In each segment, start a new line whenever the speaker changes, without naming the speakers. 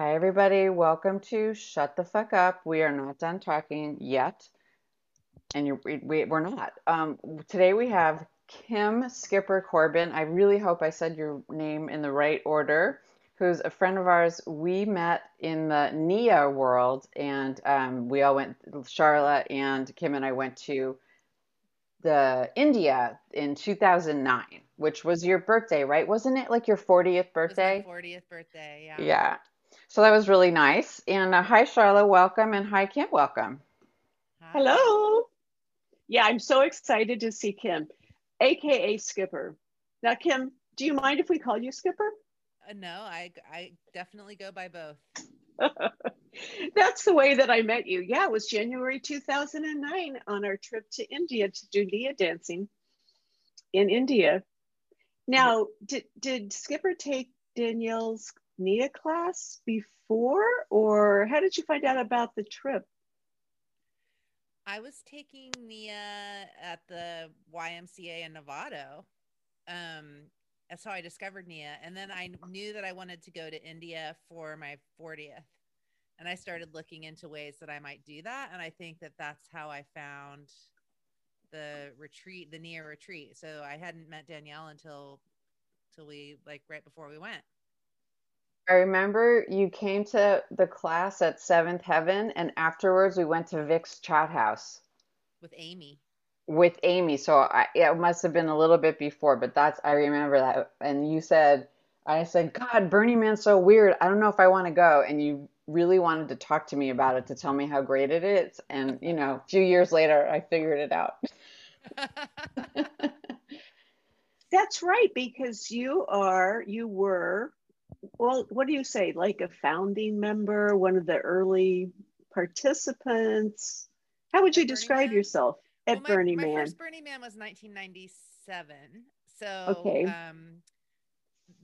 Hi, everybody. Welcome to Shut the Fuck Up. We are not done talking yet. And we, we're not. Um, today we have Kim Skipper Corbin. I really hope I said your name in the right order. Who's a friend of ours. We met in the NIA world, and um, we all went, Charlotte and Kim and I went to the India in 2009, which was your birthday, right? Wasn't it like your 40th
It was my
birthday?
40th birthday. Yeah.
Yeah. So that was really nice. And uh, hi, Charlotte, welcome. And hi, Kim, welcome.
Hi.
Hello. Yeah, I'm so excited to see Kim, AKA Skipper. Now, Kim, do you mind if we call you Skipper?
Uh, no, I I definitely go by both.
That's the way that I met you. Yeah, it was January 2009 on our trip to India to do Nia dancing in India. Now, did, did Skipper take Danielle's Nia class before, or how did you find out about the trip?
I was taking Nia at the YMCA in Novato. Um, that's how I discovered Nia. And then I knew that I wanted to go to India for my 40th. And I started looking into ways that I might do that. And I think that that's how I found the retreat, the Nia retreat. So I hadn't met Danielle until till we like right before we went
I remember you came to the class at Seventh Heaven, and afterwards we went to Vik's Chaat House
with Amy.
with Amy. So I, it must have been a little bit before, but that's, I remember that. And you said, I said, God, Burning Man's so weird. I don't know if I want to go. And you really wanted to talk to me about it to tell me how great it is. And, you know, a few years later, I figured it out.
That's right, because you are, you were, well, what do you say, like a founding member, one of the early participants? How would you describe
Man?
yourself
Well,
at
my
Burning
my
Man?
first Burning Man was 1997. So
Okay.
um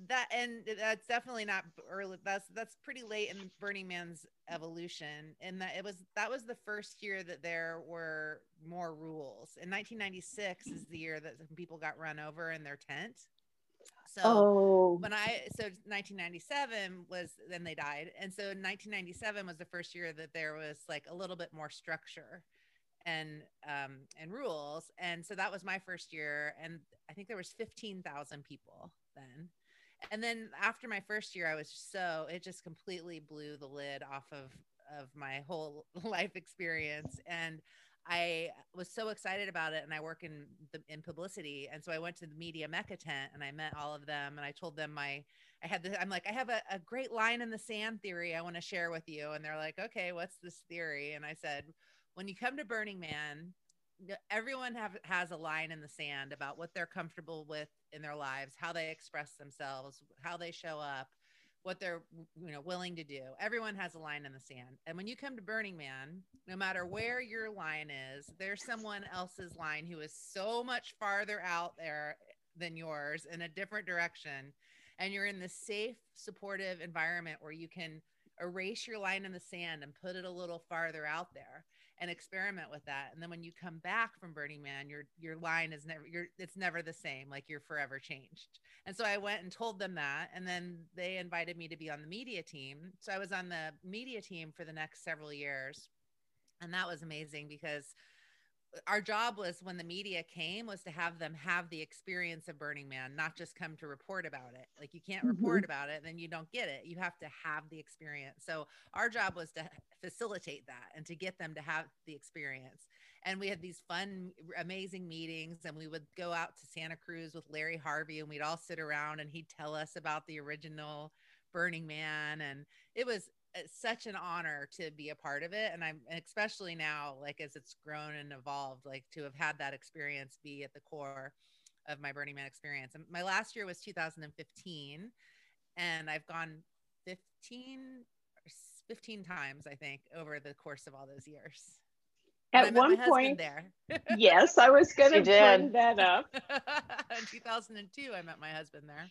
that and that's definitely not early that's that's pretty late in Burning Man's evolution and that it was that was the first year that there were more rules. In 1996 is the year that some people got run over in their tent. So
Oh,
when I so 1997 was then they died, and so 1997 was the first year that there was like a little bit more structure and um and rules, and so that was my first year, and I think there was 15,000 people then, and then after my first year, I was so it just completely blew the lid off of of my whole life experience, and I was so excited about it and I work in the in publicity and so I went to the media mecca tent and I met all of them and I told them my I had this I'm like I have a, a great line in the sand theory I want to share with you and they're like okay what's this theory? And I said when you come to Burning Man everyone have has a line in the sand about what they're comfortable with in their lives how they express themselves how they show up what they're you know willing to do. Everyone has a line in the sand. And when you come to burning man no matter where your line is there's someone else's line who is so much farther out there than yours in a different direction. And you're in this safe supportive environment where you can erase your line in the sand and put it a little farther out there and experiment with that and then when you come back from burning man your your line is never you're it's never the same like you're forever changed and so I went and told them that. And then they invited me to be on the media team. So I was on the media team for the next several years. And that was amazing because our job was when the media came was to have them have the experience of Burning Man, not just come to report about it. Like you can't report
mhm.
about it, then you don't get it. You have to have the experience. So our job was to facilitate that and to get them to have the experience. And we had these fun, amazing meetings, and we would go out to Santa Cruz with Larry Harvey, and we'd all sit around, and he'd tell us about the original Burning Man, and it was such an honor to be a part of it and i'm especially now like as it's grown and evolved like to have had that experience be at the core of my burning man experience and my last year was 2015 and i've gone 15 15 times i think over the course of all those years
at one point,
there
yes, I was going to bring
did.
that up.
in 2002 i met my husband there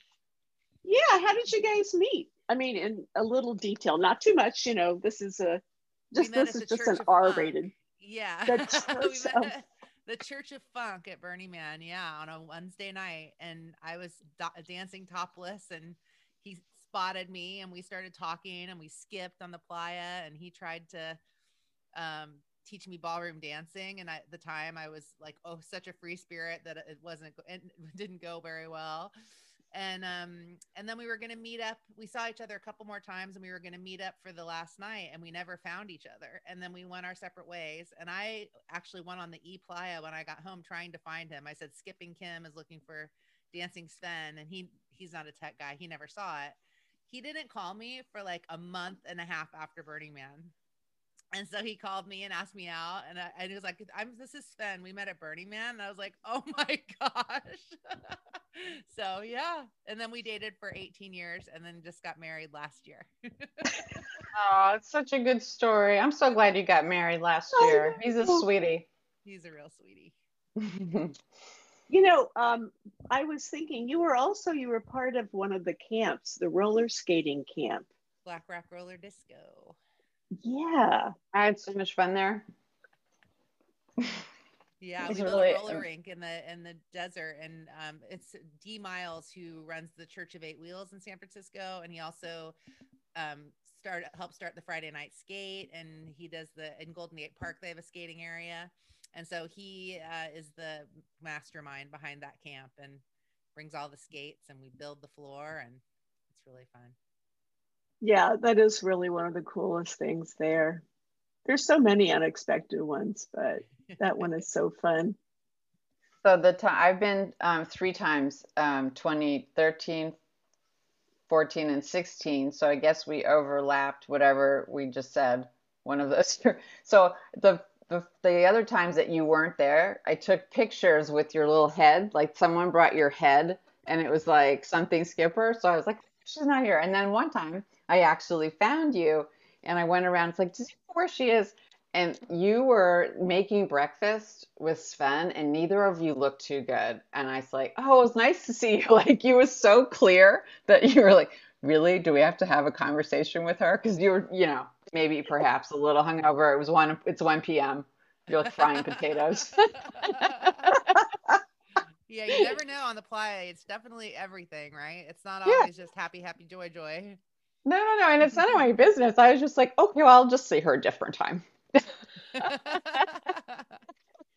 Yeah, how did you guys meet? I mean, in a little detail, not too much. You know, this is a just this is just an R-rated.
Yeah.
The Church of
at the Church of Funk at Burning Man, yeah, on a Wednesday night. And I was da- dancing topless and he spotted me and we started talking and we skipped on the playa and he tried to um, teach me ballroom dancing. And at the time I was like, oh, such a free spirit that it wasn't, it didn't go very well and um and then we were going to meet up we saw each other a couple more times and we were going to meet up for the last night and we never found each other and then we went our separate ways and i actually went on the e playa when i got home trying to find him i said skipping kim is looking for dancing sven and he he's not a tech guy he never saw it he didn't call me for like a month and a half after burning man and so he called me and asked me out, and, I, and he was like, "I'm this is Sven. We met at Burning Man." And I was like, "Oh my gosh!" so yeah, and then we dated for 18 years, and then just got married last year.
oh, it's such a good story. I'm so glad you got married last year. He's a sweetie.
He's a real sweetie.
you know, um, I was thinking you were also you were part of one of the camps, the roller skating camp.
Black Rock Roller Disco.
Yeah.
I had so much fun there.
Yeah, we built really, a roller rink in the in the desert, and um, it's D Miles who runs the Church of Eight Wheels in San Francisco, and he also um, start helped start the Friday Night Skate, and he does the in Golden Gate Park. They have a skating area, and so he uh, is the mastermind behind that camp and brings all the skates, and we build the floor, and it's really fun.
Yeah, that is really one of the coolest things there. There's so many unexpected ones, but that one is so fun.
So the time I've been um, three times, um, 2013, 14, and 16. So I guess we overlapped whatever we just said. One of those. so the, the the other times that you weren't there, I took pictures with your little head. Like someone brought your head, and it was like something Skipper. So I was like, she's not here. And then one time I actually found you, and I went around. It's like, just where she is and you were making breakfast with Sven, and neither of you looked too good. And I was like, oh, it was nice to see you. Like, you was so clear that you were like, really? Do we have to have a conversation with her? Because you were, you know, maybe perhaps a little hungover. It was one. It's one p.m. You're like frying potatoes.
yeah, you never know on the playa. It's definitely everything, right? It's not always yeah. just happy, happy, joy, joy.
No, no, no. And it's none of my business. I was just like, okay, well, I'll just see her a different time.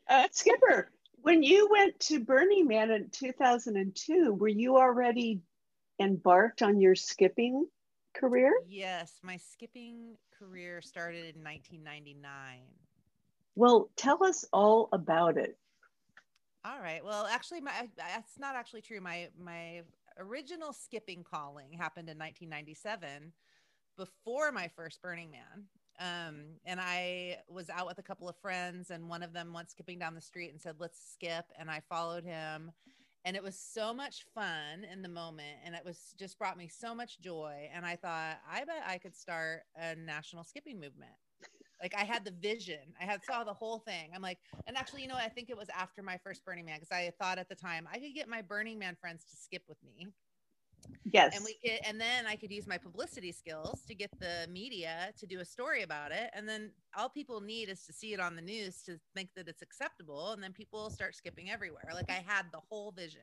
uh, Skipper, when you went to Burning Man in 2002, were you already embarked on your skipping career?
Yes, my skipping career started in 1999.
Well, tell us all about it.
All right. Well, actually, my that's not actually true. My my original skipping calling happened in 1997, before my first Burning Man. Um, and I was out with a couple of friends, and one of them went skipping down the street and said, Let's skip. And I followed him. And it was so much fun in the moment. And it was just brought me so much joy. And I thought, I bet I could start a national skipping movement. Like I had the vision, I had saw the whole thing. I'm like, and actually, you know, I think it was after my first Burning Man because I thought at the time I could get my Burning Man friends to skip with me
Yes.
And we get, and then I could use my publicity skills to get the media to do a story about it. And then all people need is to see it on the news to think that it's acceptable. And then people start skipping everywhere. Like I had the whole vision,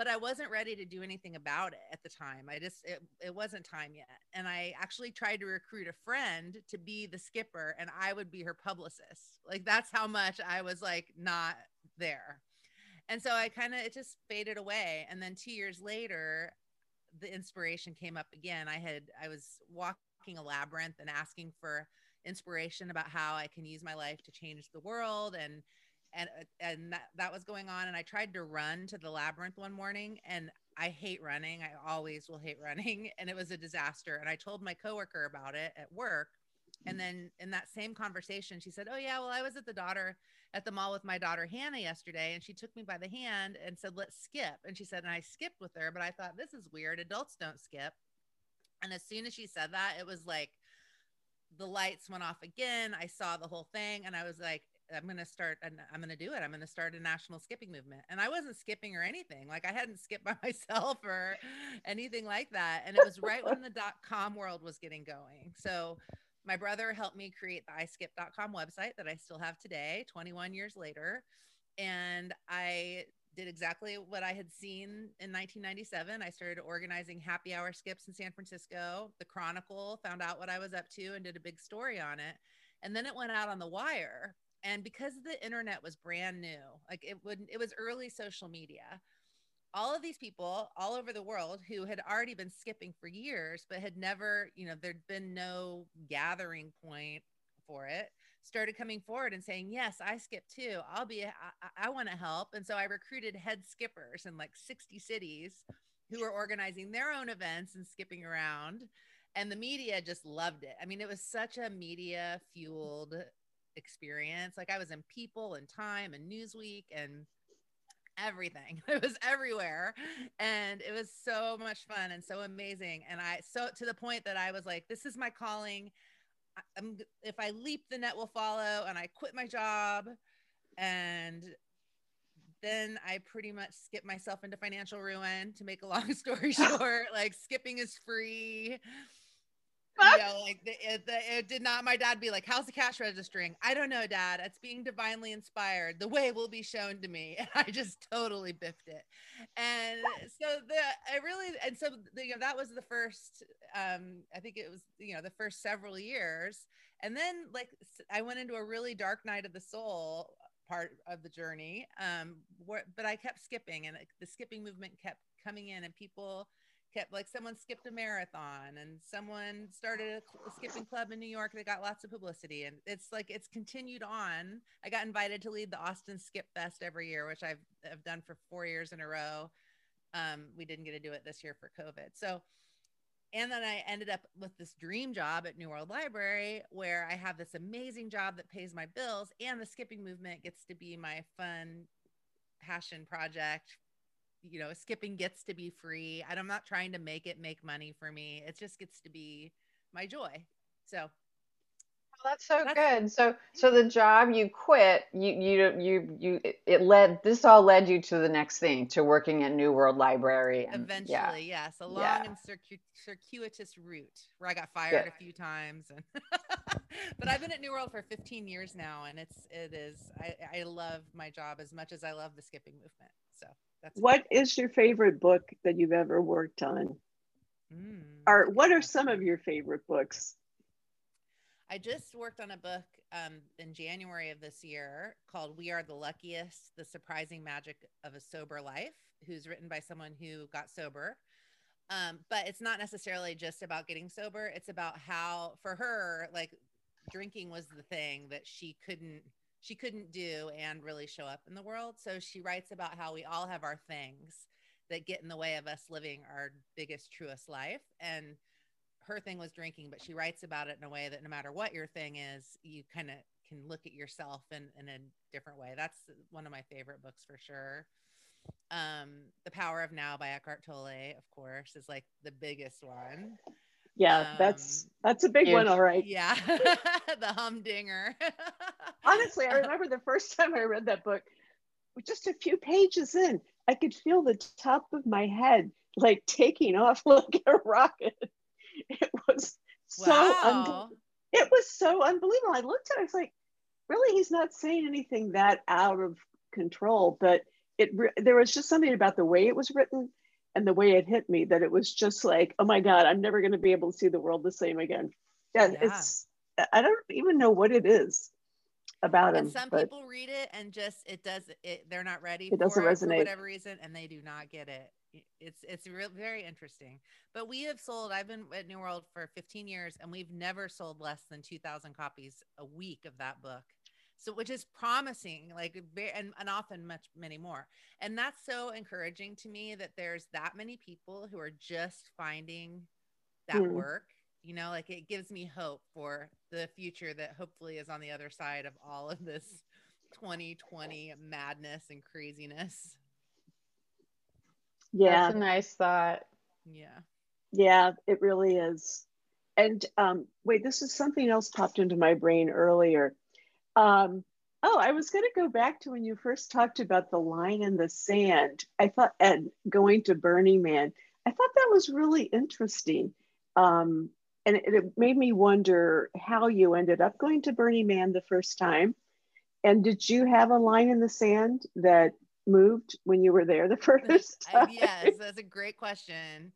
but I wasn't ready to do anything about it at the time. I just, it, it wasn't time yet. And I actually tried to recruit a friend to be the skipper and I would be her publicist. Like that's how much I was like not there. And so I kind of, it just faded away. And then two years later, the inspiration came up again. I had I was walking a labyrinth and asking for inspiration about how I can use my life to change the world and and uh, and that, that was going on and I tried to run to the labyrinth one morning and I hate running. I always will hate running and it was a disaster and I told my coworker about it at work and then in that same conversation she said, "Oh yeah, well I was at the daughter at the mall with my daughter Hannah yesterday, and she took me by the hand and said, Let's skip. And she said, and I skipped with her, but I thought, This is weird. Adults don't skip. And as soon as she said that, it was like the lights went off again. I saw the whole thing, and I was like, I'm going to start and I'm going to do it. I'm going to start a national skipping movement. And I wasn't skipping or anything. Like I hadn't skipped by myself or anything like that. And it was right when the dot com world was getting going. So my brother helped me create the iskip.com website that I still have today, 21 years later. And I did exactly what I had seen in 1997. I started organizing happy hour skips in San Francisco. The Chronicle found out what I was up to and did a big story on it. And then it went out on the wire. And because the internet was brand new, like it would it was early social media. All of these people all over the world who had already been skipping for years, but had never, you know, there'd been no gathering point for it started coming forward and saying, Yes, I skip too. I'll be, I, I want to help. And so I recruited head skippers in like 60 cities who were organizing their own events and skipping around. And the media just loved it. I mean, it was such a media fueled experience. Like I was in People and Time and Newsweek and everything. It was everywhere. And it was so much fun and so amazing. And I, so to the point that I was like, this is my calling. I'm if I leap, the net will follow, and I quit my job, and then I pretty much skip myself into financial ruin. To make a long story short, like skipping is free you know, like the, it, the, it did not. My dad be like, "How's the cash registering?" I don't know, Dad. It's being divinely inspired. The way will be shown to me, and I just totally biffed it. And so the I really and so the, you know that was the first. Um, I think it was you know the first several years, and then like I went into a really dark night of the soul part of the journey. Um, where, but I kept skipping, and the skipping movement kept coming in, and people kept like someone skipped a marathon and someone started a, skipping club in New York that got lots of publicity and it's like it's continued on. I got invited to lead the Austin Skip Fest every year, which I've have done for 4 years in a row. Um, we didn't get to do it this year for COVID. So and then I ended up with this dream job at New World Library where I have this amazing job that pays my bills and the skipping movement gets to be my fun passion project you know, skipping gets to be free. And I'm not trying to make it make money for me. It just gets to be my joy. So well,
that's so that's, good. So so the job you quit, you you you you it led this all led you to the next thing, to working at New World Library.
And, Eventually, yeah. yes, a long yeah. and circu- circuitous route where I got fired a few times and but I've been at New World for 15 years now and it's it is I, I love my job as much as I love the skipping movement. So
that's what is your favorite book that you've ever worked on? Mm, or what are some of your favorite books?
I just worked on a book um, in January of this year called We Are the Luckiest The Surprising Magic of a Sober Life, who's written by someone who got sober. Um, but it's not necessarily just about getting sober. It's about how, for her, like drinking was the thing that she couldn't she couldn't do and really show up in the world. So she writes about how we all have our things that get in the way of us living our biggest, truest life. And her thing was drinking, but she writes about it in a way that no matter what your thing is, you kind of can look at yourself in, in a different way. That's one of my favorite books for sure. Um, the Power of Now by Eckhart Tolle, of course, is like the biggest one.
Yeah, um, that's that's a big huge. one, all right.
Yeah, the humdinger.
Honestly, I remember the first time I read that book, just a few pages in, I could feel the top of my head like taking off like a rocket. It was so wow. un- it was so unbelievable. I looked at it, I was like, really, he's not saying anything that out of control, but it re- there was just something about the way it was written and the way it hit me that it was just like, oh my God, I'm never going to be able to see the world the same again. And yeah. it's, I don't even know what it is about it.
and
him.
Some people read it and just it does it. They're not ready.
It doesn't
it
resonate for
whatever reason, and they do not get it. It's it's real very interesting. But we have sold. I've been at New World for 15 years, and we've never sold less than 2,000 copies a week of that book so which is promising like and, and often much many more. And that's so encouraging to me that there's that many people who are just finding that mm. work you know like it gives me hope for the future that hopefully is on the other side of all of this 2020 madness and craziness.
Yeah. That's a nice thought.
Yeah.
Yeah it really is. And um, wait this is something else popped into my brain earlier um, oh, I was going to go back to when you first talked about the line in the sand. I thought, and going to Burning Man, I thought that was really interesting. Um, and it, it made me wonder how you ended up going to Burning Man the first time. And did you have a line in the sand that moved when you were there the first
time? yes, that's a great question.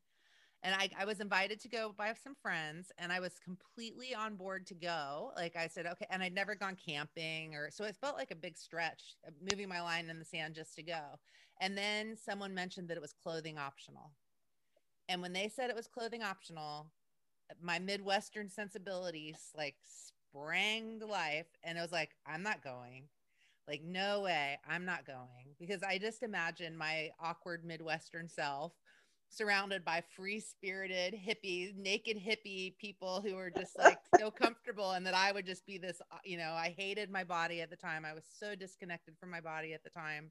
And I, I was invited to go by some friends and I was completely on board to go. Like I said, okay. And I'd never gone camping or so it felt like a big stretch, moving my line in the sand just to go. And then someone mentioned that it was clothing optional. And when they said it was clothing optional, my Midwestern sensibilities like sprang to life. And I was like, I'm not going. Like, no way, I'm not going. Because I just imagine my awkward Midwestern self surrounded by free spirited hippie, naked hippie people who were just like so comfortable. And that I would just be this, uh, you know, I hated my body at the time. I was so disconnected from my body at the time.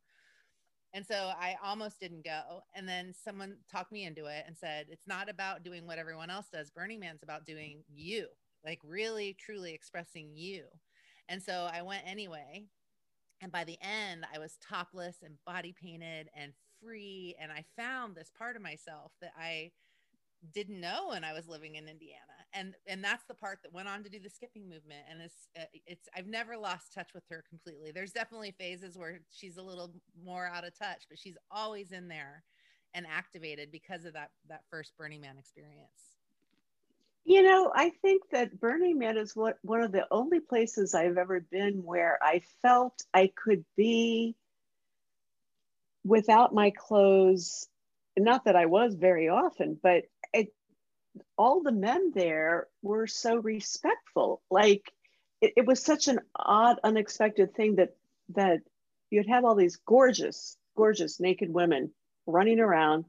And so I almost didn't go. And then someone talked me into it and said, it's not about doing what everyone else does. Burning Man's about doing you, like really, truly expressing you. And so I went anyway. And by the end, I was topless and body painted and free. And I found this part of myself that I didn't know when I was living in Indiana. And and that's the part that went on to do the skipping movement and it's uh, it's I've never lost touch with her completely. There's definitely phases where she's a little more out of touch, but she's always in there and activated because of that that first Burning Man experience.
You know, I think that Burning Man is what one of the only places I've ever been where I felt I could be without my clothes. Not that I was very often, but it, all the men there were so respectful. Like it, it was such an odd, unexpected thing that that you'd have all these gorgeous, gorgeous naked women running around,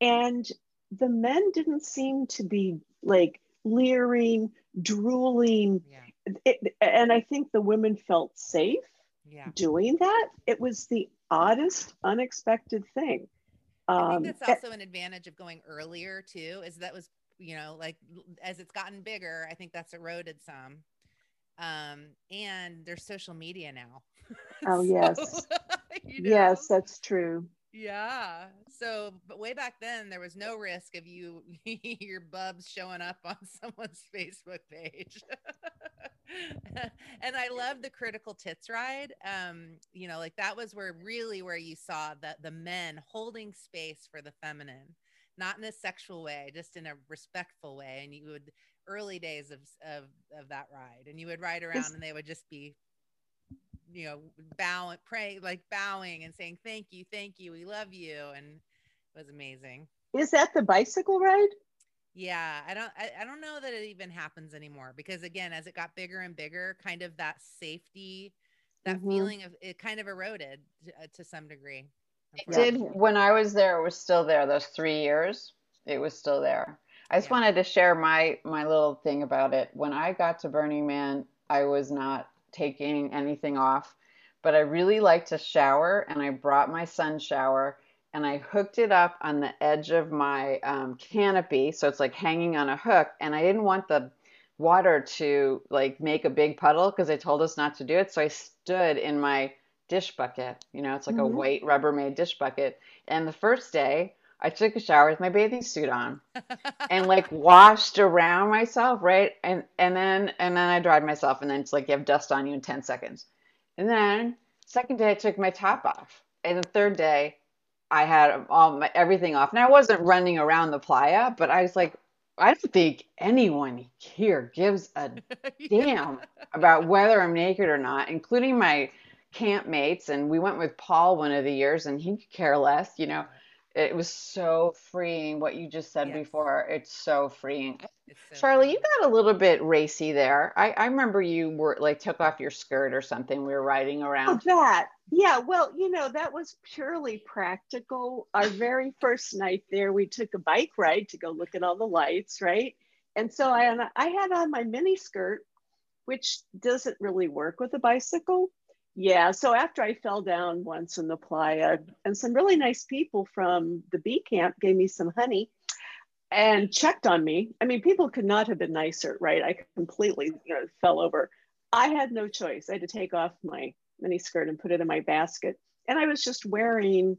and the men didn't seem to be like leering, drooling. Yeah. It, and I think the women felt safe yeah. doing that. It was the oddest, unexpected thing.
I think um, that's also an advantage of going earlier too. Is that was you know like as it's gotten bigger, I think that's eroded some. Um, and there's social media now.
Oh so, yes, you know, yes, that's true.
Yeah. So, but way back then, there was no risk of you, your bubs showing up on someone's Facebook page. And I love the critical tits ride. Um, you know, like that was where really where you saw that the men holding space for the feminine, not in a sexual way, just in a respectful way. And you would early days of of of that ride, and you would ride around, and they would just be you know, bowing, pray, like bowing and saying, thank you, thank you, we love you. And it was amazing.
Is that the bicycle ride?
Yeah, I don't, I, I don't know that it even happens anymore because again, as it got bigger and bigger, kind of that safety, that mm-hmm. feeling of it kind of eroded to, uh, to some degree.
It did when I was there. It was still there. Those three years, it was still there. I just yeah. wanted to share my my little thing about it. When I got to Burning Man, I was not taking anything off, but I really like to shower, and I brought my sun shower and I hooked it up on the edge of my um, canopy, so it's like hanging on a hook, and I didn't want the water to like make a big puddle because they told us not to do it. So I stood in my dish bucket. You know, it's like mm-hmm. a white Rubbermaid dish bucket. And the first day, I took a shower with my bathing suit on and like washed around myself, right? And and then and then I dried myself and then it's like you have dust on you in 10 seconds. And then second day I took my top off. And the third day I had all my everything off. And I wasn't running around the playa, but I was like I don't think anyone here gives a damn about whether I'm naked or not, including my campmates. And we went with Paul one of the years and he could care less, you know it was so freeing what you just said yes. before. It's so freeing. So charlie freeing. you got a little bit racy there. I, I remember you were like took off your skirt or something. We were riding oh, around.
oh, that. Yeah well you know that was purely practical. Our very first night there we took a bike ride to go look at all the lights right? And so i i had on my mini skirt which doesn't really work with a bicycle yeah, so after I fell down once in the playa, and some really nice people from the bee camp gave me some honey and checked on me. I mean, people could not have been nicer, right? I completely, you know, fell over. I had no choice. I had to take off my mini skirt and put it in my basket, and I was just wearing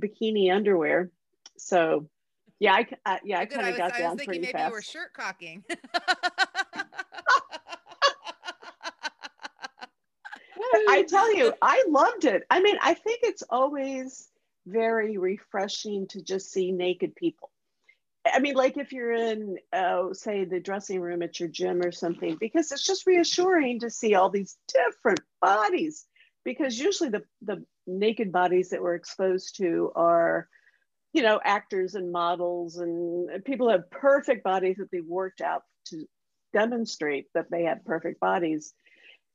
bikini underwear. So, yeah, I, yeah, I kind of got I down pretty maybe fast.
you were shirt cocking.
I tell you, I loved it. I mean, I think it's always very refreshing to just see naked people. I mean, like if you're in, uh, say, the dressing room at your gym or something, because it's just reassuring to see all these different bodies. Because usually the, the naked bodies that we're exposed to are, you know, actors and models and people have perfect bodies that they've worked out to demonstrate that they have perfect bodies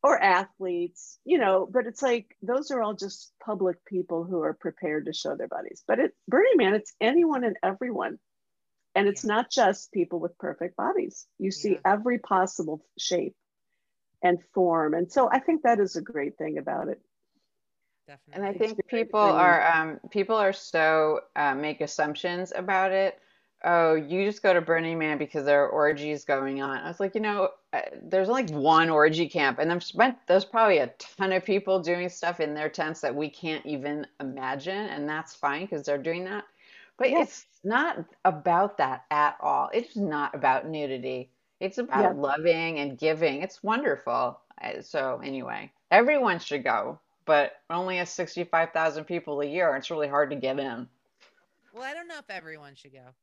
or athletes, you know, but it's like those are all just public people who are prepared to show their bodies. But it Burning Man, it's anyone and everyone. And it's yeah. not just people with perfect bodies. You see yeah. every possible shape and form. And so I think that is a great thing about it.
Definitely. And I think people are um, people are so uh, make assumptions about it oh, you just go to Burning Man because there are orgies going on. I was like, you know, uh, there's like one orgy camp, and there's there's probably a ton of people doing stuff in their tents that we can't even imagine, and that's fine because they're doing that. But yes. it's not about that at all. It's not about nudity. It's about yeah. loving and giving. It's wonderful. So anyway, everyone should go, but only a 65,000 people a year. It's really hard to get in.
Well, I don't know if everyone should go.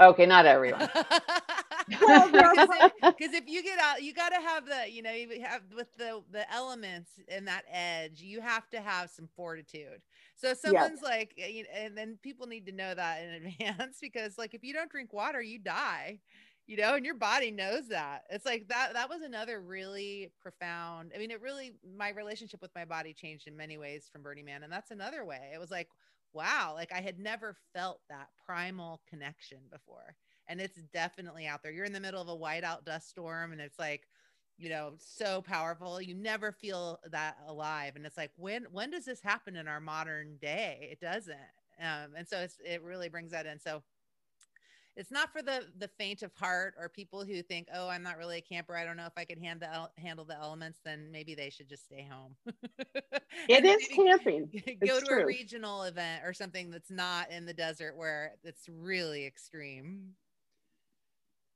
Okay, not everyone.
well, because if, if, you get out, you got to have the, you know, you have with the the elements and that edge, you have to have some fortitude. So someone's yeah. like, eh, and then people need to know that in advance because, like, if you don't drink water, you die. You know, and your body knows that. It's like that. That was another really profound. I mean, it really my relationship with my body changed in many ways from Burning Man, and that's another way. It was like, wow, like I had never felt that primal connection before. And it's definitely out there. You're in the middle of a whiteout dust storm and it's like, you know, so powerful. You never feel that alive. And it's like, when when does this happen in our modern day? It doesn't. Um, and so it's it really brings that in. So it's not for the the faint of heart or people who think oh i'm not really a camper. I don't know if i could hand the, handle the elements then maybe they should just stay home.
It is camping.
go it's to true. a regional event or something that's not in the desert where it's really extreme.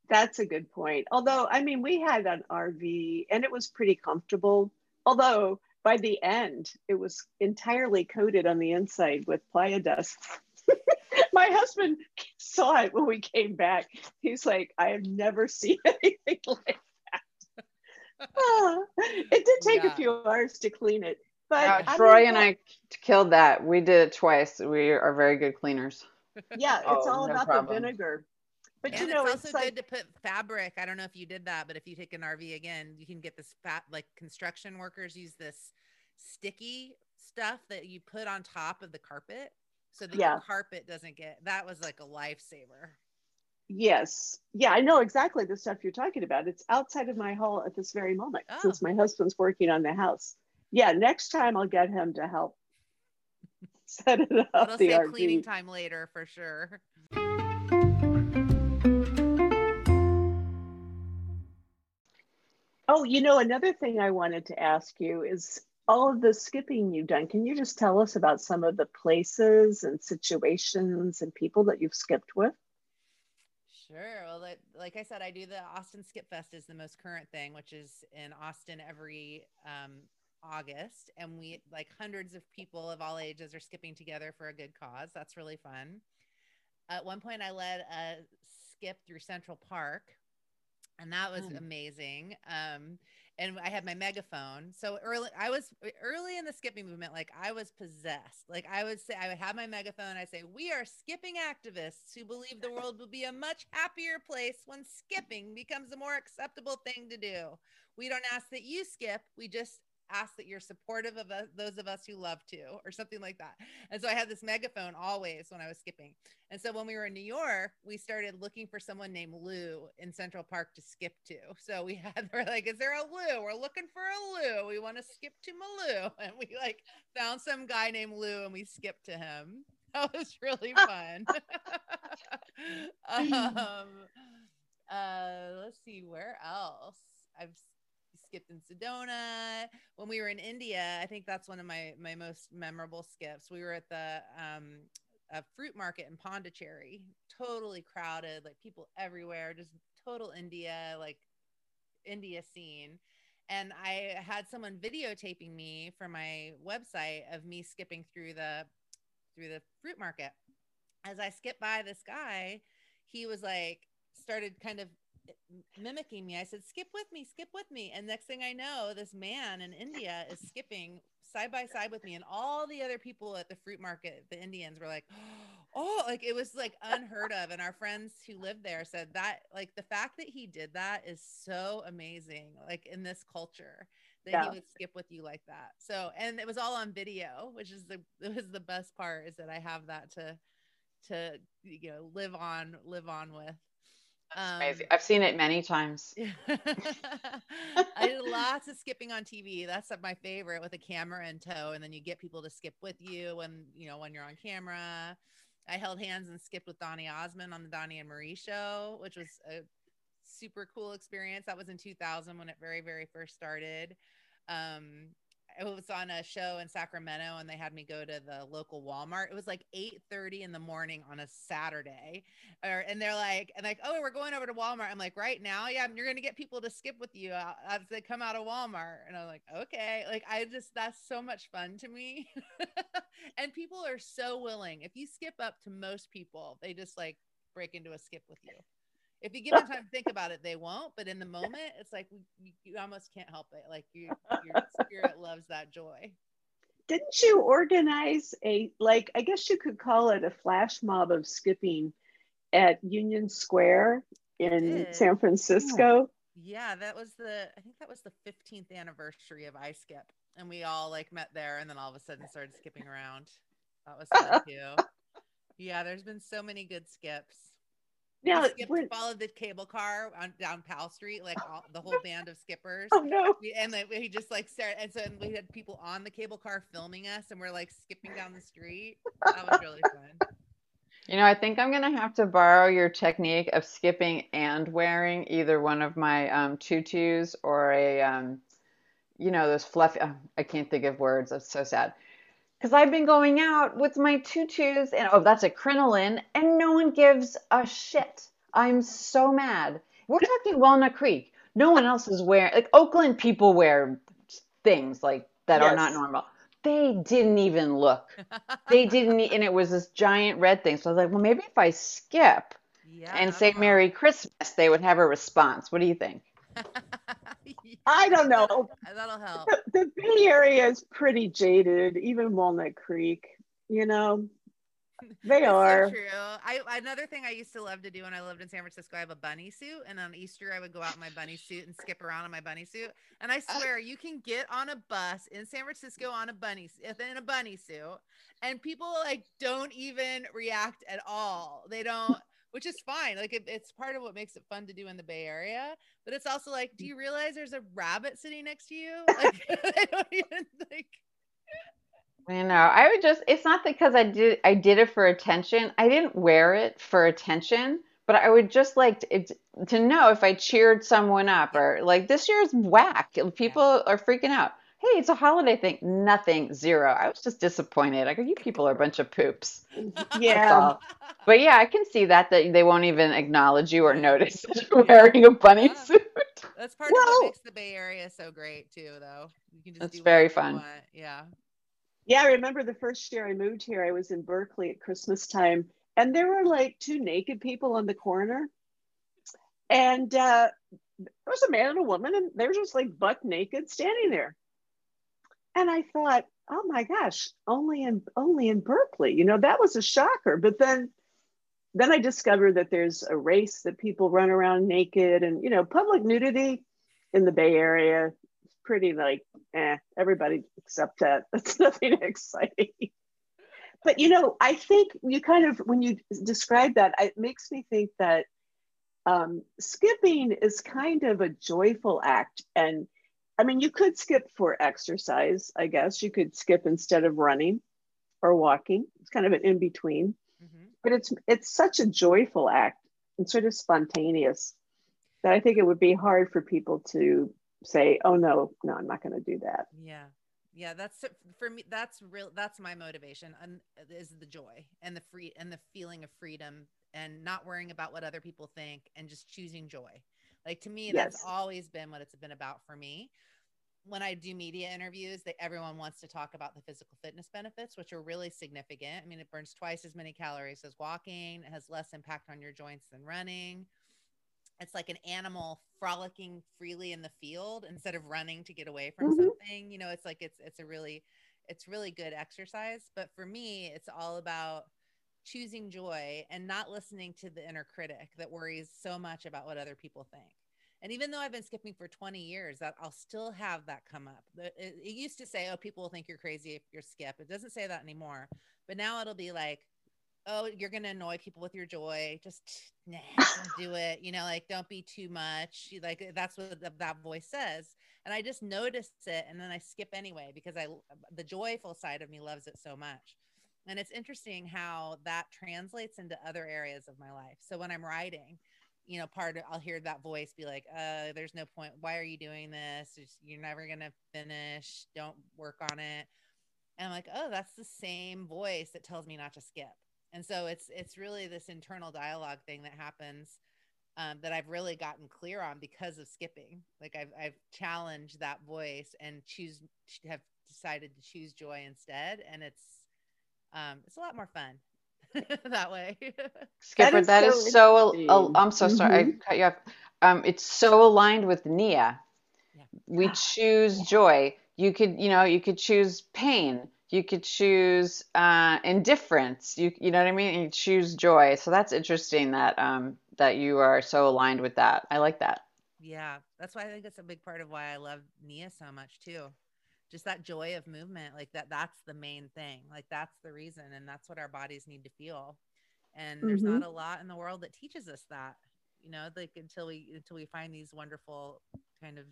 That's a good point. Although i mean we had an rv and it was pretty comfortable although by the end it was entirely coated on the inside with playa dust my husband saw it when we came back. He's like, I have never seen anything like that. Ah, it did take yeah. a few hours to clean it. But
yeah, Troy and I killed that. We did it twice. We are very good cleaners.
Yeah, it's oh, all no about problem. the vinegar.
But and you know, it's, it's also like, good to put fabric. I don't know if you did that, but if you take an RV again, you can get this fat like construction workers use this sticky stuff that you put on top of the carpet so the yeah. carpet doesn't get that was like a lifesaver
yes yeah i know exactly the stuff you're talking about it's outside of my hall at this very moment oh. since my oh. husband's working on the house yeah next time i'll get him to help set it up It'll
the RV. cleaning time later for sure
Oh, you know, another thing I wanted to ask you is all of the skipping you've done, can you just tell us about some of the places and situations and people that you've skipped with?
Sure. Well, like, like I said, I do the Austin Skip Fest is the most current thing, which is in Austin every um, August, and we like hundreds of people of all ages are skipping together for a good cause. That's really fun. At one point, I led a skip through Central Park, and that was mm. amazing. Um, and I had my megaphone. So early, I was early in the skipping movement. Like I was possessed. Like I would say, I would have my megaphone. I say, "We are skipping activists who believe the world will be a much happier place when skipping becomes a more acceptable thing to do. We don't ask that you skip. We just ask that you're supportive of us, those of us who love to, or something like that. And so I had this megaphone always when I was skipping. And so when we were in New York, we started looking for someone named Lou in Central Park to skip to. So we had, we're like, is there a Lou? We're looking for a Lou. We want to skip to Malou. And we like found some guy named Lou and we skipped to him. That was really fun. um, uh, let's see, where else? I've skipped in Sedona. When we were in India, I think that's one of my my most memorable skips. We were at the um, a fruit market in Pondicherry, totally crowded, like people everywhere, just total India, like India scene. and I had someone videotaping me for my website of me skipping through the through the fruit market. As I skipped by this guy, he was like started kind of mimicking me. I said, "Skip with me, skip with me." And next thing I know, this man in India is skipping side by side with me and all the other people at the fruit market, the Indians were like, "Oh, like it was like unheard of." And our friends who lived there said that like the fact that he did that is so amazing like in this culture that yeah. he would skip with you like that. So, and it was all on video, which is the it was the best part is that I have that to to you know live on live on with.
Um, amazing. I've seen it many times.
I did lots of skipping on TV. That's my favorite with a camera in tow, and then you get people to skip with you when you know when you're on camera. I held hands and skipped with Donny Osmond on the Donny and Marie show, which was a super cool experience. That was in 2000 when it very very first started. Um, it was on a show in Sacramento and they had me go to the local Walmart. It was like 8 30 in the morning on a Saturday. Or, and they're like, and like, oh, we're going over to Walmart. I'm like, right now? Yeah, you're going to get people to skip with you uh, as they come out of Walmart. And I'm like, okay. Like, I just, that's so much fun to me. and people are so willing. If you skip up to most people, they just like break into a skip with you if you give them time to think about it, they won't. But in the moment, it's like you, you almost can't help it. Like you, your spirit loves that joy.
Didn't you organize a like? I guess you could call it a flash mob of skipping at Union Square in San Francisco.
Yeah, that was the. I think that was the 15th anniversary of I Skip, and we all like met there, and then all of a sudden started skipping around. That was fun too. Yeah, there's been so many good skips. Yeah, skipped when, followed the cable car on down Powell Street, like all, the whole band of skippers.
Oh no!
And like he just like started, and so and we had people on the cable car filming us, and we're like skipping down the street. That was really fun.
You know, I think I'm gonna have to borrow your technique of skipping and wearing either one of my um, tutus or a, um, you know, those fluffy. Oh, I can't think of words. It's so sad because I've been going out with my tutus and oh, that's a crinoline, and no one gives a shit. I'm so mad. We're talking Walnut Creek. No one else is wearing like Oakland people wear things like that yes. are not normal. They didn't even look. They didn't, and it was this giant red thing. So I was like, well, maybe if I skip yeah. and say Merry Christmas, they would have a response. What do you think?
I don't know.
Uh, that'll help.
The, the, Bay Area is pretty jaded, even Walnut Creek, you know. They are.
So true. I another thing I used to love to do when I lived in San Francisco, I have a bunny suit, and on Easter I would go out in my bunny suit and skip around in my bunny suit. And I uh. swear, you can get on a bus in San Francisco on a bunny in a bunny suit, and people like don't even react at all. They don't which is fine. Like it, it's part of what makes it fun to do in the Bay Area. But it's also like, do you realize there's a rabbit sitting next to you? Like I don't even like.
You know, I would just. It's not because I did. I did it for attention. I didn't wear it for attention, but I would just like to, to know if I cheered someone up or like this year's whack. People yeah. are freaking out hey, it's a holiday thing. Nothing, zero. I was just disappointed. Like, you people are a bunch of poops.
Yeah.
But yeah, I can see that that they won't even acknowledge you or notice that you're wearing a bunny yeah. suit.
That's part well, of what makes the Bay Area so great too, though.
You can just that's very fun.
Yeah.
Yeah, I remember the first year I moved here. I was in Berkeley at Christmas time, and there were like two naked people on the corner, and uh, there was a man and a woman, and they were just like buck naked standing there and I thought, oh my gosh, only in only in Berkeley, you know, that was a shocker. But then then I discovered that there's a race that people run around naked and you know, public nudity in the Bay Area is pretty like eh, everybody accept that. That's nothing exciting. but you know, I think you kind of when you describe that, it makes me think that um, skipping is kind of a joyful act and I mean, you could skip for exercise, I guess. You could skip instead of running or walking. It's kind of an in between. Mm-hmm. But it's it's such a joyful act and sort of spontaneous that I think it would be hard for people to say, "Oh no, no, I'm not going to do that."
Yeah. Yeah, that's for me that's real that's my motivation and is the joy and the free and the feeling of freedom and not worrying about what other people think and just choosing joy. Like to me, yes. that's always been what it's been about for me. when I do media interviews, that everyone wants to talk about the physical fitness benefits, which are really significant. I mean, it burns twice as many calories as walking, it has less impact on your joints than running. It's like an animal frolicking freely in the field instead of running to get away from
Mhm.
something. You know, it's like it's it's a really it's really good exercise. But for me, it's all about choosing joy and not listening to the inner critic that worries so much about what other people think. And even though I've been skipping for 20 years, that I'll still have that come up. It, used to say, "Oh, people will think you're crazy if you're skip." It doesn't say that anymore. But now it'll be like, "Oh, you're going to annoy people with your joy. Just nah, don't do it. You know, like don't be too much." Like that's what the, that voice says. And I just notice it, and then I skip anyway because I the joyful side of me loves it so much. And it's interesting how that translates into other areas of my life. So when I'm writing, you know, part of, I'll hear that voice be like, uh, there's no point. Why are you doing this? You're never going to finish. Don't work on it. And I'm like, oh, that's the same voice that tells me not to skip. And so it's, it's really this internal dialogue thing that happens um, that I've really gotten clear on because of skipping. Like I've, I've challenged that voice and choose, have decided to choose joy instead. And it's, um, it's a lot more fun that way.
Skipper, that
is
that
so
is so. al- I'm so sorry. I
Mhm.
cut you off. Um, it's so aligned with Nia.
Yeah.
We choose joy. You could, you know, you could choose pain. You could choose uh, indifference. You, you know what I mean? And you choose joy. So that's interesting that um, that you are so aligned with that. I like that.
Yeah, that's why I think it's a big part of why I love Nia so much too. Just that joy of movement, like that that's the main thing. Like that's the reason and that's what our bodies need to feel. And there's
Mhm.
not a lot in the world that teaches us that. You know, like until we until we find these wonderful kind of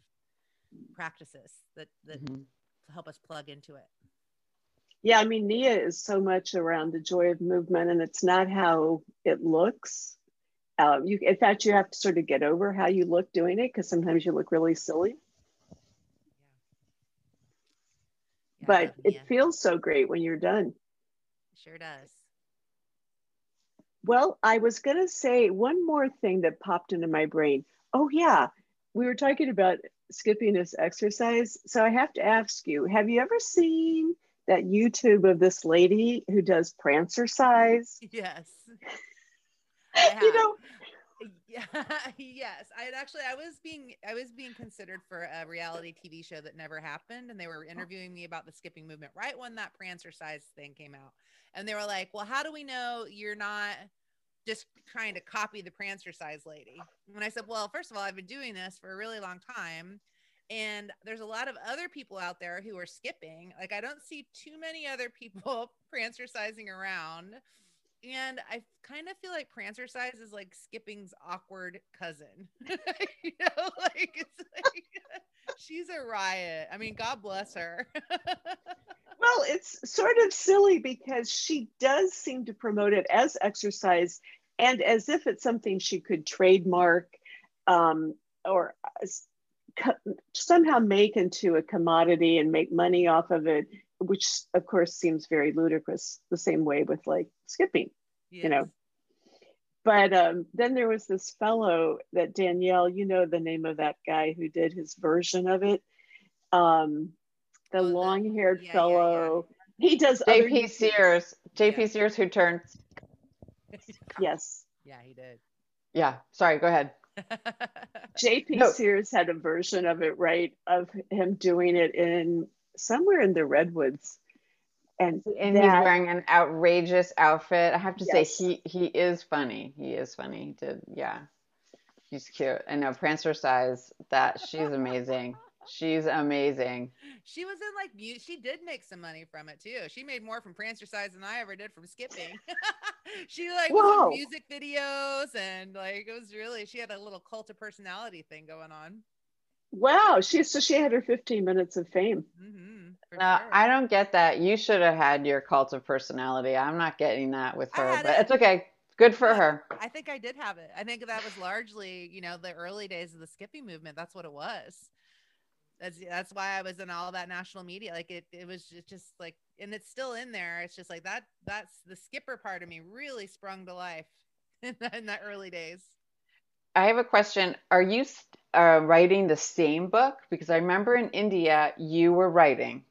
practices that that
Mhm.
help us plug into it.
Yeah, I mean, Nia is so much around the joy of movement, and it's not how it looks. Um, you, in fact, you have to sort of get over how you look doing it because sometimes you look really silly. But it feels so great when you're done.
sure does.
Well, I was going to say one more thing that popped into my brain. Oh, yeah. We were talking about skipping this exercise. So I have to ask you have you ever seen that YouTube of this lady who does Prancercise?
Yes.
You know,
yeah yes i had actually i was being i was being considered for a reality tv show that never happened and they were oh. interviewing me about the skipping movement right when that Prancercise thing came out and they were like well how do we know you're not just trying to copy the Prancercise lady? And i said well first of all i've been doing this for a really long time and there's a lot of other people out there who are skipping like i don't see too many other people Prancercising around and I kind of feel like Prancercise is like Skipping's awkward cousin. you know, like it's like she's a riot. I mean, God bless her.
well, it's sort of silly because she does seem to promote it as exercise and as if it's something she could trademark um, or s- co- somehow make into a commodity and make money off of it, which of course seems very ludicrous, the same way with like skipping. you know. But um, then there was this fellow that Danielle, you know the name of that guy who did his version of it. Um, the
Oh,
long-haired
yeah, yeah, yeah.
fellow. He does
JP Sears. JP
Yeah.
Sears who turned.
Yes.
yeah, he did.
Yeah. Sorry. Go ahead.
JP
No.
Sears had a version of it, right? Of him doing it in somewhere in the redwoods. And,
And he's wearing an outrageous outfit. I have to
Yes.
say, he he is funny. He is funny. He did, yeah. He's cute. I know Prancercise. That she's amazing. She's amazing.
she was in like mu- she did make some money from it too. She made more from Prancercise than I ever did from skipping. she like was in music videos and like it was really she had a little cult of personality thing going on.
Wow, she so she had her 15 minutes of fame.
hmm for
Now,
sure.
I don't get that. You should have had your cult of personality. I'm not getting that with her,
had
but
it.
it's okay. Good for
Yeah.
her.
I think I did have it. I think that was largely, you know, the early days of the skipping movement. That's what it was. That's that's why I was in all that national media. Like it, it was just, just like, and it's still in there. It's just like that. That's the skipper part of me really sprung to life in, that, in that early days.
I have a question. Are you st- uh, writing the same book? Because I remember in India you were writing.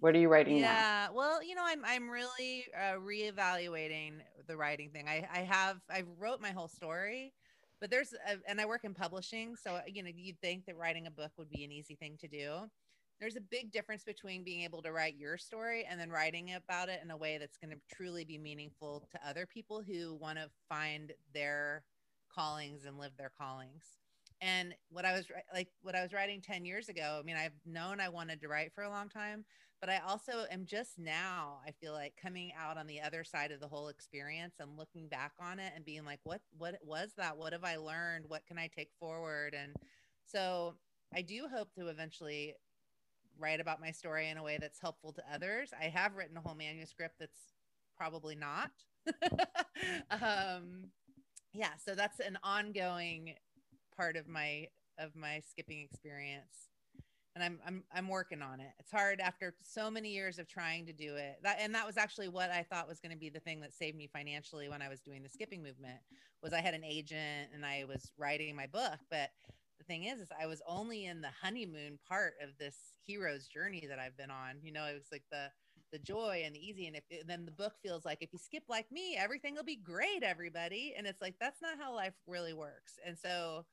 What are you writing
yeah,
now?
Yeah, well, you know, I'm I'm really uh, reevaluating the writing thing. I I have I wrote my whole story, but there's a, and I work in publishing, so you know, you'd think that writing a book would be an easy thing to do. There's a big difference between being able to write your story and then writing about it in a way that's going to truly be meaningful to other people who want to find their callings and live their callings. And what I was like, what I was writing 10 years ago, I mean, I've known I wanted to write for a long time, but I also am just now, I feel like coming out on the other side of the whole experience and looking back on it and being like, what, what was that? What have I learned? What can I take forward? And so I do hope to eventually write about my story in a way that's helpful to others. I have written a whole manuscript that's probably not. um, yeah, so that's an ongoing part of my of my skipping experience and I'm I'm I'm working on it. It's hard after so many years of trying to do it. That and that was actually what I thought was going to be the thing that saved me financially when I was doing the skipping movement. Was I had an agent and I was writing my book, but the thing is is I was only in the honeymoon part of this hero's journey that I've been on. You know, it was like the the joy and the easy and if then the book feels like if you skip like me, everything will be great everybody and it's like that's not how life really works. And so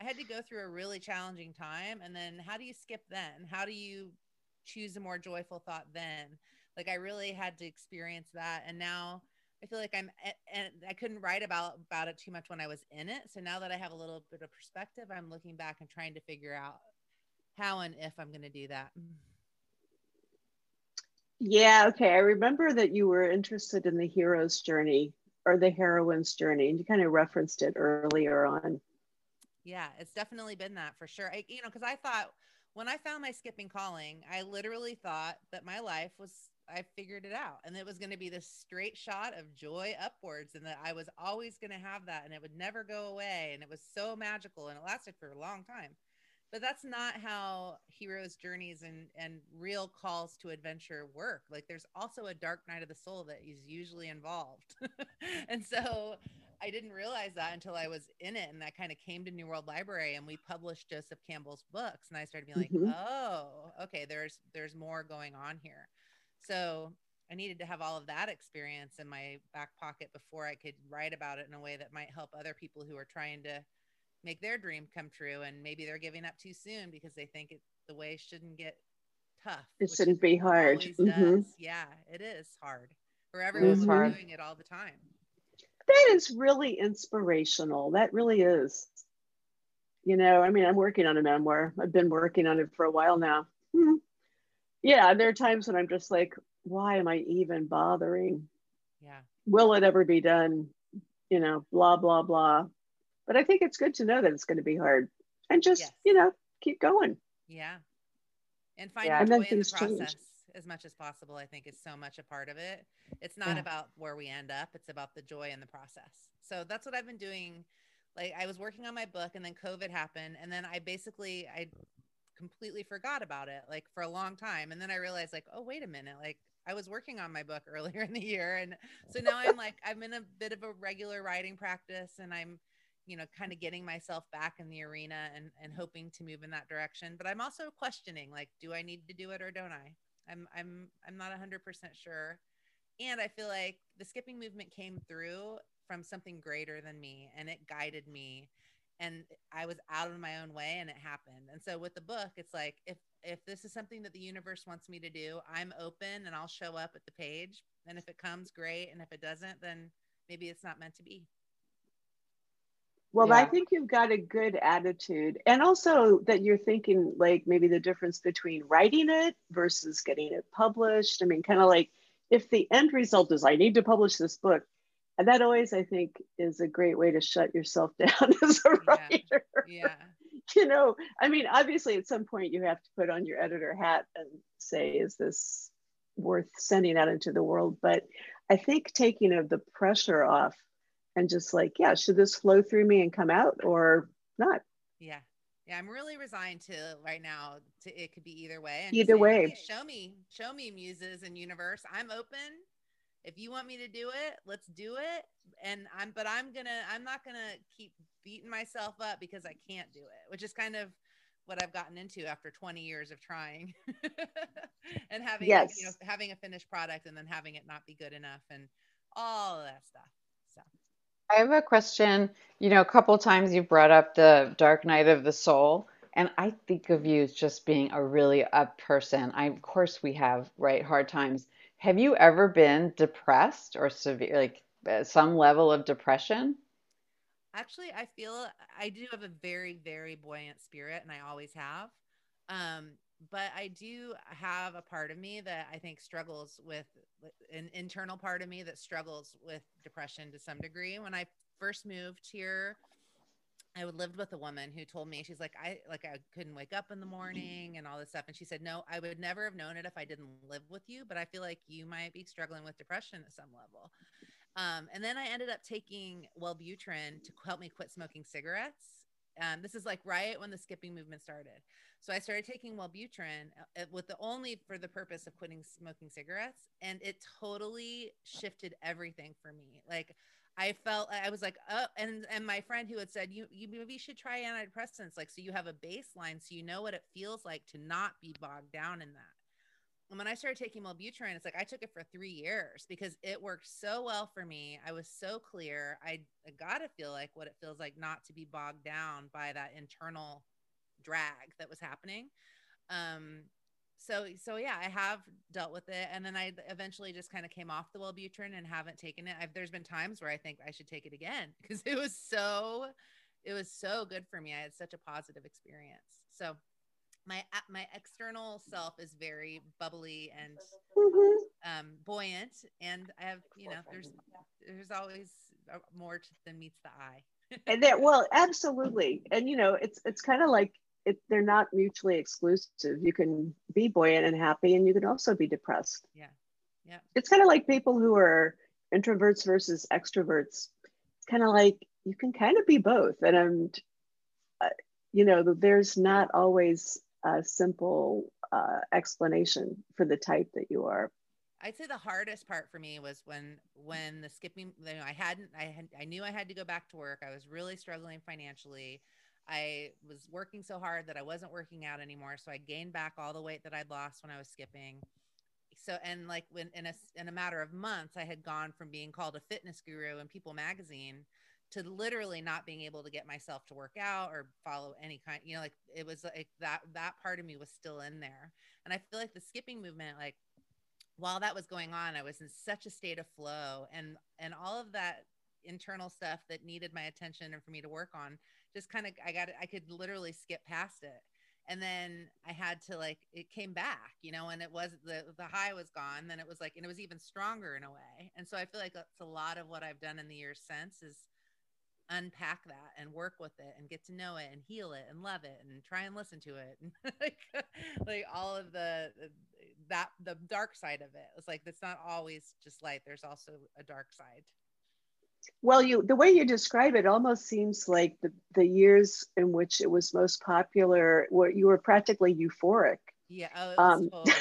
I had to go through a really challenging time. And then how do you skip then? How do you choose a more joyful thought then? Like I really had to experience that. And now I feel like I'm, and I couldn't write about, about it too much when I was in it. So now that I have a little bit of perspective, I'm looking back and trying to figure out how and if I'm going to do that.
Yeah. Okay. I remember that you were interested in the hero's journey or the heroine's journey, and you kind of referenced it earlier on.
Yeah, it's definitely been that for sure. I, you know, because I thought when I found my skipping calling, I literally thought that my life was, I figured it out and it was going to be this straight shot of joy upwards and that I was always going to have that and it would never go away. And it was so magical and it lasted for a long time. But that's not how heroes' journeys and, and real calls to adventure work. Like there's also a dark night of the soul that is usually involved. and so I didn't realize that until I was in it and I kind of came to New World Library and we published Joseph Campbell's books and I started being like, mm-hmm. "Oh, okay, there's there's more going on here." So, I needed to have all of that experience in my back pocket before I could write about it in a way that might help other people who are trying to make their dream come true and maybe they're giving up too soon because they think it the way shouldn't get tough.
It shouldn't be hard.
Mm-hmm. Yeah, it is hard for everyone doing it all the time
that is really inspirational. That really is. You know, I mean, I'm working on a memoir. I've been working on it for a while now. Hmm. Yeah, there are times when I'm just like, why am I even bothering?
Yeah.
Will it ever be done? You know, blah, blah, blah. But I think it's good to know that it's going to be hard and just, yes. you know, keep going.
Yeah. And find yeah. joy in the process. Change as much as possible i think is so much a part of it. It's not yeah. about where we end up it's about the joy in the process. So that's what i've been doing. Like i was working on my book and then covid happened and then i basically i completely forgot about it like for a long time. And then i realized like oh wait a minute like i was working on my book earlier in the year and so now i'm like i'm in a bit of a regular writing practice and i'm you know kind of getting myself back in the arena and and hoping to move in that direction. But i'm also questioning like do i need to do it or don't i I'm I'm I'm not 100% sure. And I feel like the skipping movement came through from something greater than me and it guided me and I was out of my own way and it happened. And so with the book, it's like if if this is something that the universe wants me to do, I'm open and I'll show up at the page. And if it comes, great. And if it doesn't, then maybe it's not meant to be.
Well, yeah. I think you've got a good attitude. And also that you're thinking like maybe the difference between writing it versus getting it published. I mean, kind of like if the end result is I need to publish this book, and that always I think is a great way to shut yourself down as a writer.
Yeah.
you know, I mean, obviously at some point you have to put on your editor hat and say, is this worth sending out into the world? But I think taking of the pressure off and just like, yeah, should this flow through me and come out or not?
Yeah. Yeah, I'm really resigned to right now. To it could be either way.
And either way,
show me, show me muses and universe. I'm open. if you want me to do it, let's do it. And I'm, but I'm gonna, I'm not gonna keep beating myself up because I can't do it, which is kind of what I've gotten into after 20 years of trying and having, yes. you know, having a finished product and then having it not be good enough and all of that stuff. So.
I have a question. You know, a couple times you've brought up the dark night of the soul, and I think of you as just being a really up person. I, of course, we have right hard times. Have you ever been depressed or severe, like uh, some level of depression?
Actually, I feel I do have a very, very buoyant spirit, and I always have. Um, but I do have a part of me that I think struggles with an internal part of me that struggles with depression to some degree. When I first moved here, I lived with a woman who told me she's like I like I couldn't wake up in the morning and all this stuff and she said no I would never have known it if I didn't live with you but I feel like you might be struggling with depression at some level. Um, and then I ended up taking Wellbutrin to help me quit smoking cigarettes. Um, this is like right when the skipping movement started. So I started taking Wellbutrin uh, with the only for the purpose of quitting smoking cigarettes, and it totally shifted everything for me. Like I felt I was like, oh, and and my friend who had said you you maybe should try antidepressants, like so you have a baseline, so you know what it feels like to not be bogged down in that. And when I started taking Wellbutrin, it's like I took it for three years because it worked so well for me. I was so clear. I, I got to feel like what it feels like not to be bogged down by that internal drag that was happening. Um, so so yeah i have dealt with it and then i eventually just kind of came off the wellbutrin and haven't taken it I've, there's been times where i think i should take it again because it was so it was so good for me i had such a positive experience so my my external self is very bubbly and mm-hmm. um, buoyant and i have you know there's there's always more than meets the eye
and that well absolutely and you know it's it's kind of like it, they're not mutually exclusive. You can be buoyant and happy, and you can also be depressed.
Yeah, yeah.
It's kind of like people who are introverts versus extroverts. It's kind of like you can kind of be both, and, and uh, you know, there's not always a simple uh, explanation for the type that you are.
I'd say the hardest part for me was when when the skipping. You know, I hadn't. I had. I knew I had to go back to work. I was really struggling financially. I was working so hard that I wasn't working out anymore. So I gained back all the weight that I'd lost when I was skipping. So and like when in a in a matter of months, I had gone from being called a fitness guru in People Magazine to literally not being able to get myself to work out or follow any kind. You know, like it was like that that part of me was still in there. And I feel like the skipping movement, like while that was going on, I was in such a state of flow and and all of that internal stuff that needed my attention and for me to work on just kind of I got it, I could literally skip past it. And then I had to like it came back, you know, and it was the the high was gone. Then it was like and it was even stronger in a way. And so I feel like that's a lot of what I've done in the years since is unpack that and work with it and get to know it and heal it and love it and try and listen to it and like, like all of the that the dark side of it it's like it's not always just light there's also a dark side
well, you the way you describe it almost seems like the, the years in which it was most popular, where you were practically euphoric.
Yeah. Oh, um, totally.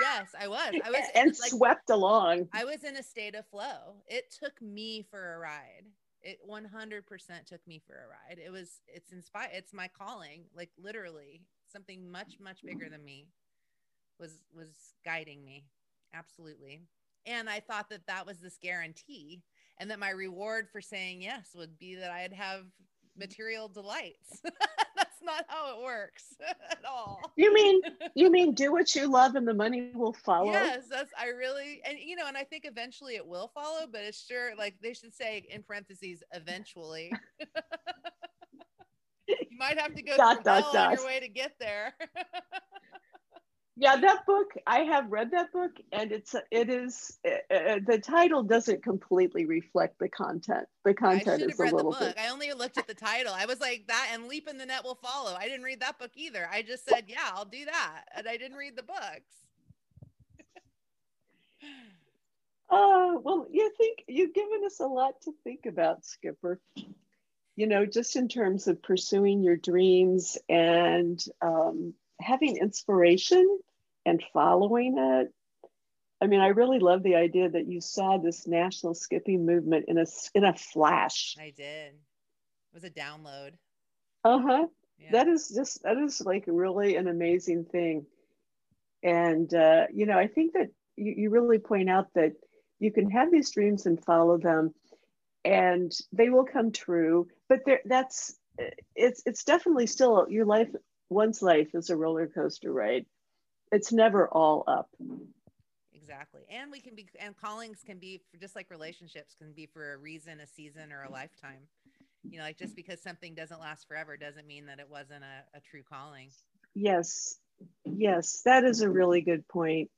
yes, I was. I was
and like, swept along.
I was in a state of flow. It took me for a ride. It 100% took me for a ride. It was. It's inspired. It's my calling. Like literally, something much much bigger than me was was guiding me. Absolutely. And I thought that that was this guarantee and that my reward for saying yes would be that I'd have material delights. Not how it works at all.
You mean you mean do what you love and the money will follow?
Yes, that's I really and you know, and I think eventually it will follow, but it's sure like they should say in parentheses eventually. you might have to go dot, dot, dot. on your way to get there
yeah that book i have read that book and it's it is uh, the title doesn't completely reflect the content. The content is a little
bit i only looked at the title. I was like that and leap in the net will follow. I didn't read that book either. I just said yeah i'll do that. And i didn't read the books.
Oh uh, well you think you've given us a lot to think about skipper. You know just in terms of pursuing your dreams and um, having inspiration and following it I mean, I really love the idea that you saw this national skipping movement in a in a flash.
I did. It was a download.
Uh huh. Yeah. That is just that is like really an amazing thing, and uh, you know, I think that you, you really point out that you can have these dreams and follow them, and they will come true. But there, that's it's it's definitely still your life. One's life is a roller coaster ride. It's never all up
exactly and we can be and callings can be for just like relationships can be for a reason a season or a lifetime you know like just because something doesn't last forever doesn't mean that it wasn't a, a true calling
yes yes that is a really good point.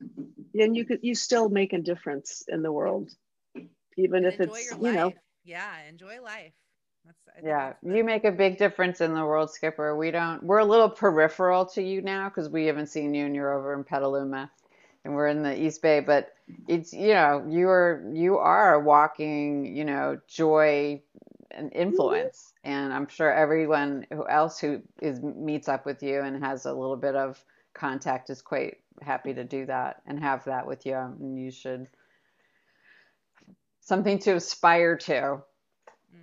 point and you could you still make a difference in the world even and if it's you know
yeah enjoy life
yeah, you make a big difference in the world, Skipper. We don't. We're a little peripheral to you now because we haven't seen you, and you're over in Petaluma and we're in the East Bay, but it's you know you're you are walking you know joy and influence, and I'm sure everyone who else who is meets up with you and has a little bit of contact is quite happy to do that and have that with you, and you should something to aspire to.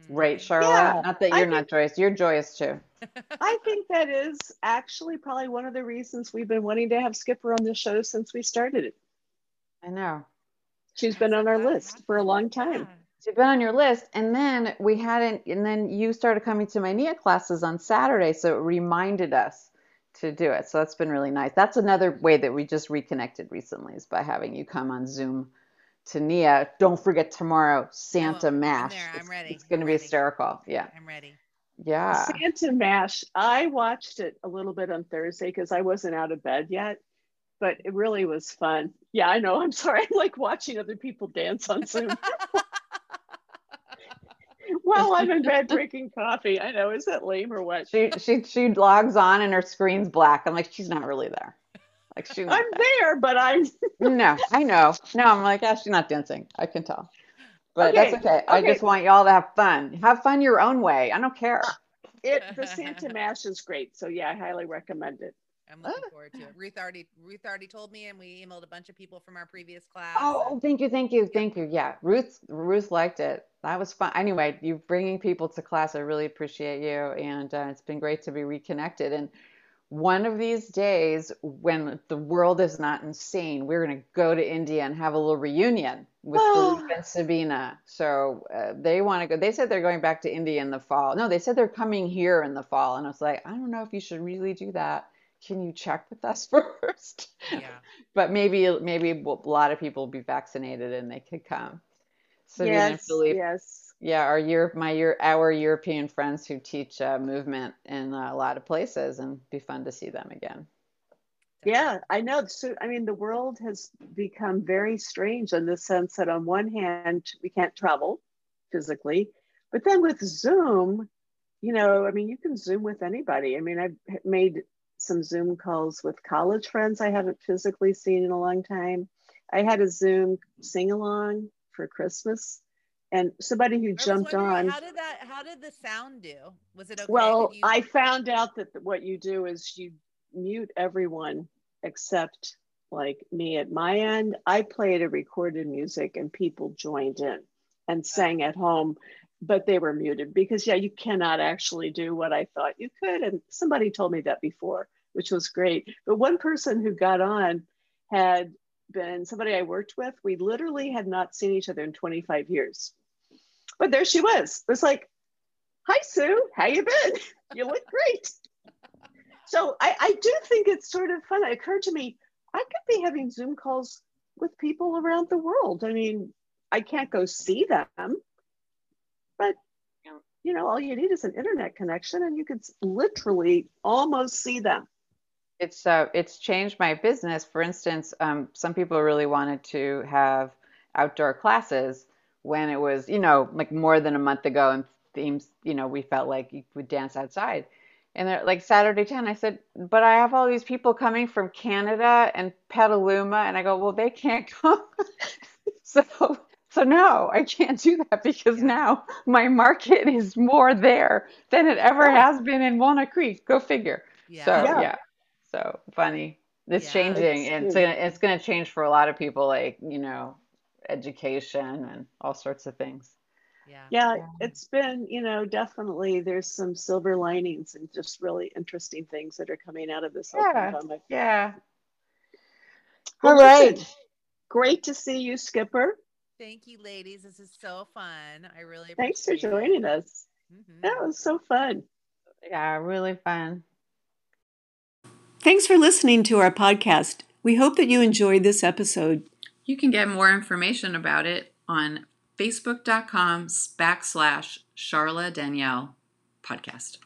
Right, Charlotte? Yeah, not that you're think, not joyous. You're joyous too.
I think that is actually probably one of the reasons we've been wanting to have Skipper on the show since we started it.
I know.
She's been on our list for a long time.
She's been on your list. And then we hadn't, and then you started coming to my NIA classes on Saturday. So it reminded us to do it. So that's been really nice. That's another way that we just reconnected recently is by having you come on Zoom to Nia. Don't forget tomorrow, Santa oh, Mash.
I'm, I'm ready.
It's, it's going to be hysterical. Yeah.
I'm ready.
Yeah.
Santa Mash. I watched it a little bit on Thursday because I wasn't out of bed yet, but it really was fun. Yeah, I know. I'm sorry. I'm like watching other people dance on Zoom. While I'm in bed drinking coffee. I know. Is that lame or what?
She she she logs on and her screen's black. I'm like, she's not really there. Like she's
I'm there, but I'm
No, I know. No, I'm like, yeah, she's not dancing. I can tell. But okay. that's okay. okay. I just want y'all to have fun. Have fun your own way. I don't care.
It the Santa Mash is great. So yeah, I highly recommend it.
I'm looking forward to it. Ruth already Ruth already told me, and we emailed a bunch of people from our previous class.
Oh, thank you, thank you, thank you. Yeah, Ruth Ruth liked it. That was fun. Anyway, you bringing people to class, I really appreciate you, and uh, it's been great to be reconnected. And one of these days when the world is not insane, we're going to go to India and have a little reunion with oh. and Sabina. So uh, they want to go. They said they're going back to India in the fall. No, they said they're coming here in the fall. And I was like, I don't know if you should really do that. Can you check with us first? Yeah. but maybe maybe a lot of people will be vaccinated and they could come.
Sabina yes, yes
yeah, our Europe, my year, our European friends who teach uh, movement in a lot of places, and be fun to see them again.
Yeah, I know. So, I mean, the world has become very strange in the sense that, on one hand, we can't travel physically, but then with Zoom, you know, I mean, you can Zoom with anybody. I mean, I've made some Zoom calls with college friends I haven't physically seen in a long time. I had a Zoom sing along for Christmas and somebody who jumped on
how did that how did the sound do was it okay
well you... i found out that what you do is you mute everyone except like me at my end i played a recorded music and people joined in and uh-huh. sang at home but they were muted because yeah you cannot actually do what i thought you could and somebody told me that before which was great but one person who got on had been somebody I worked with. We literally had not seen each other in 25 years. But there she was. It was like, hi Sue, how you been? You look great. so I, I do think it's sort of fun. It occurred to me, I could be having Zoom calls with people around the world. I mean, I can't go see them, but you know, all you need is an internet connection and you could literally almost see them.
It's uh, it's changed my business. For instance, um, some people really wanted to have outdoor classes, when it was, you know, like more than a month ago and themes, you know, we felt like you would dance outside. And they're like Saturday 10, I said, but I have all these people coming from Canada and Petaluma. And I go, well, they can't come. so, so no, I can't do that because now my market is more there than it ever has been in Walnut Creek. Go figure. Yeah. So, yeah. yeah. So funny. It's
Yeah.
changing,
It's
and it's gonna it's gonna change for a lot of people, like you know, education and all sorts of things.
Yeah.
Yeah,
Yeah.
it's been, you know, definitely there's some silver linings and just really interesting things that are coming out of this whole
Yeah.
pandemic.
Yeah.
Well,
All right.
listen, Great to see you, Skipper.
Thank you, ladies. This is so fun. I really
Thanks for
appreciate it.
joining us.
Mhm.
That was so fun.
Yeah, really fun.
Thanks for listening to our podcast. We hope that you enjoyed this episode.
You can get more information about it on facebook.com backslash Charla Danielle podcast.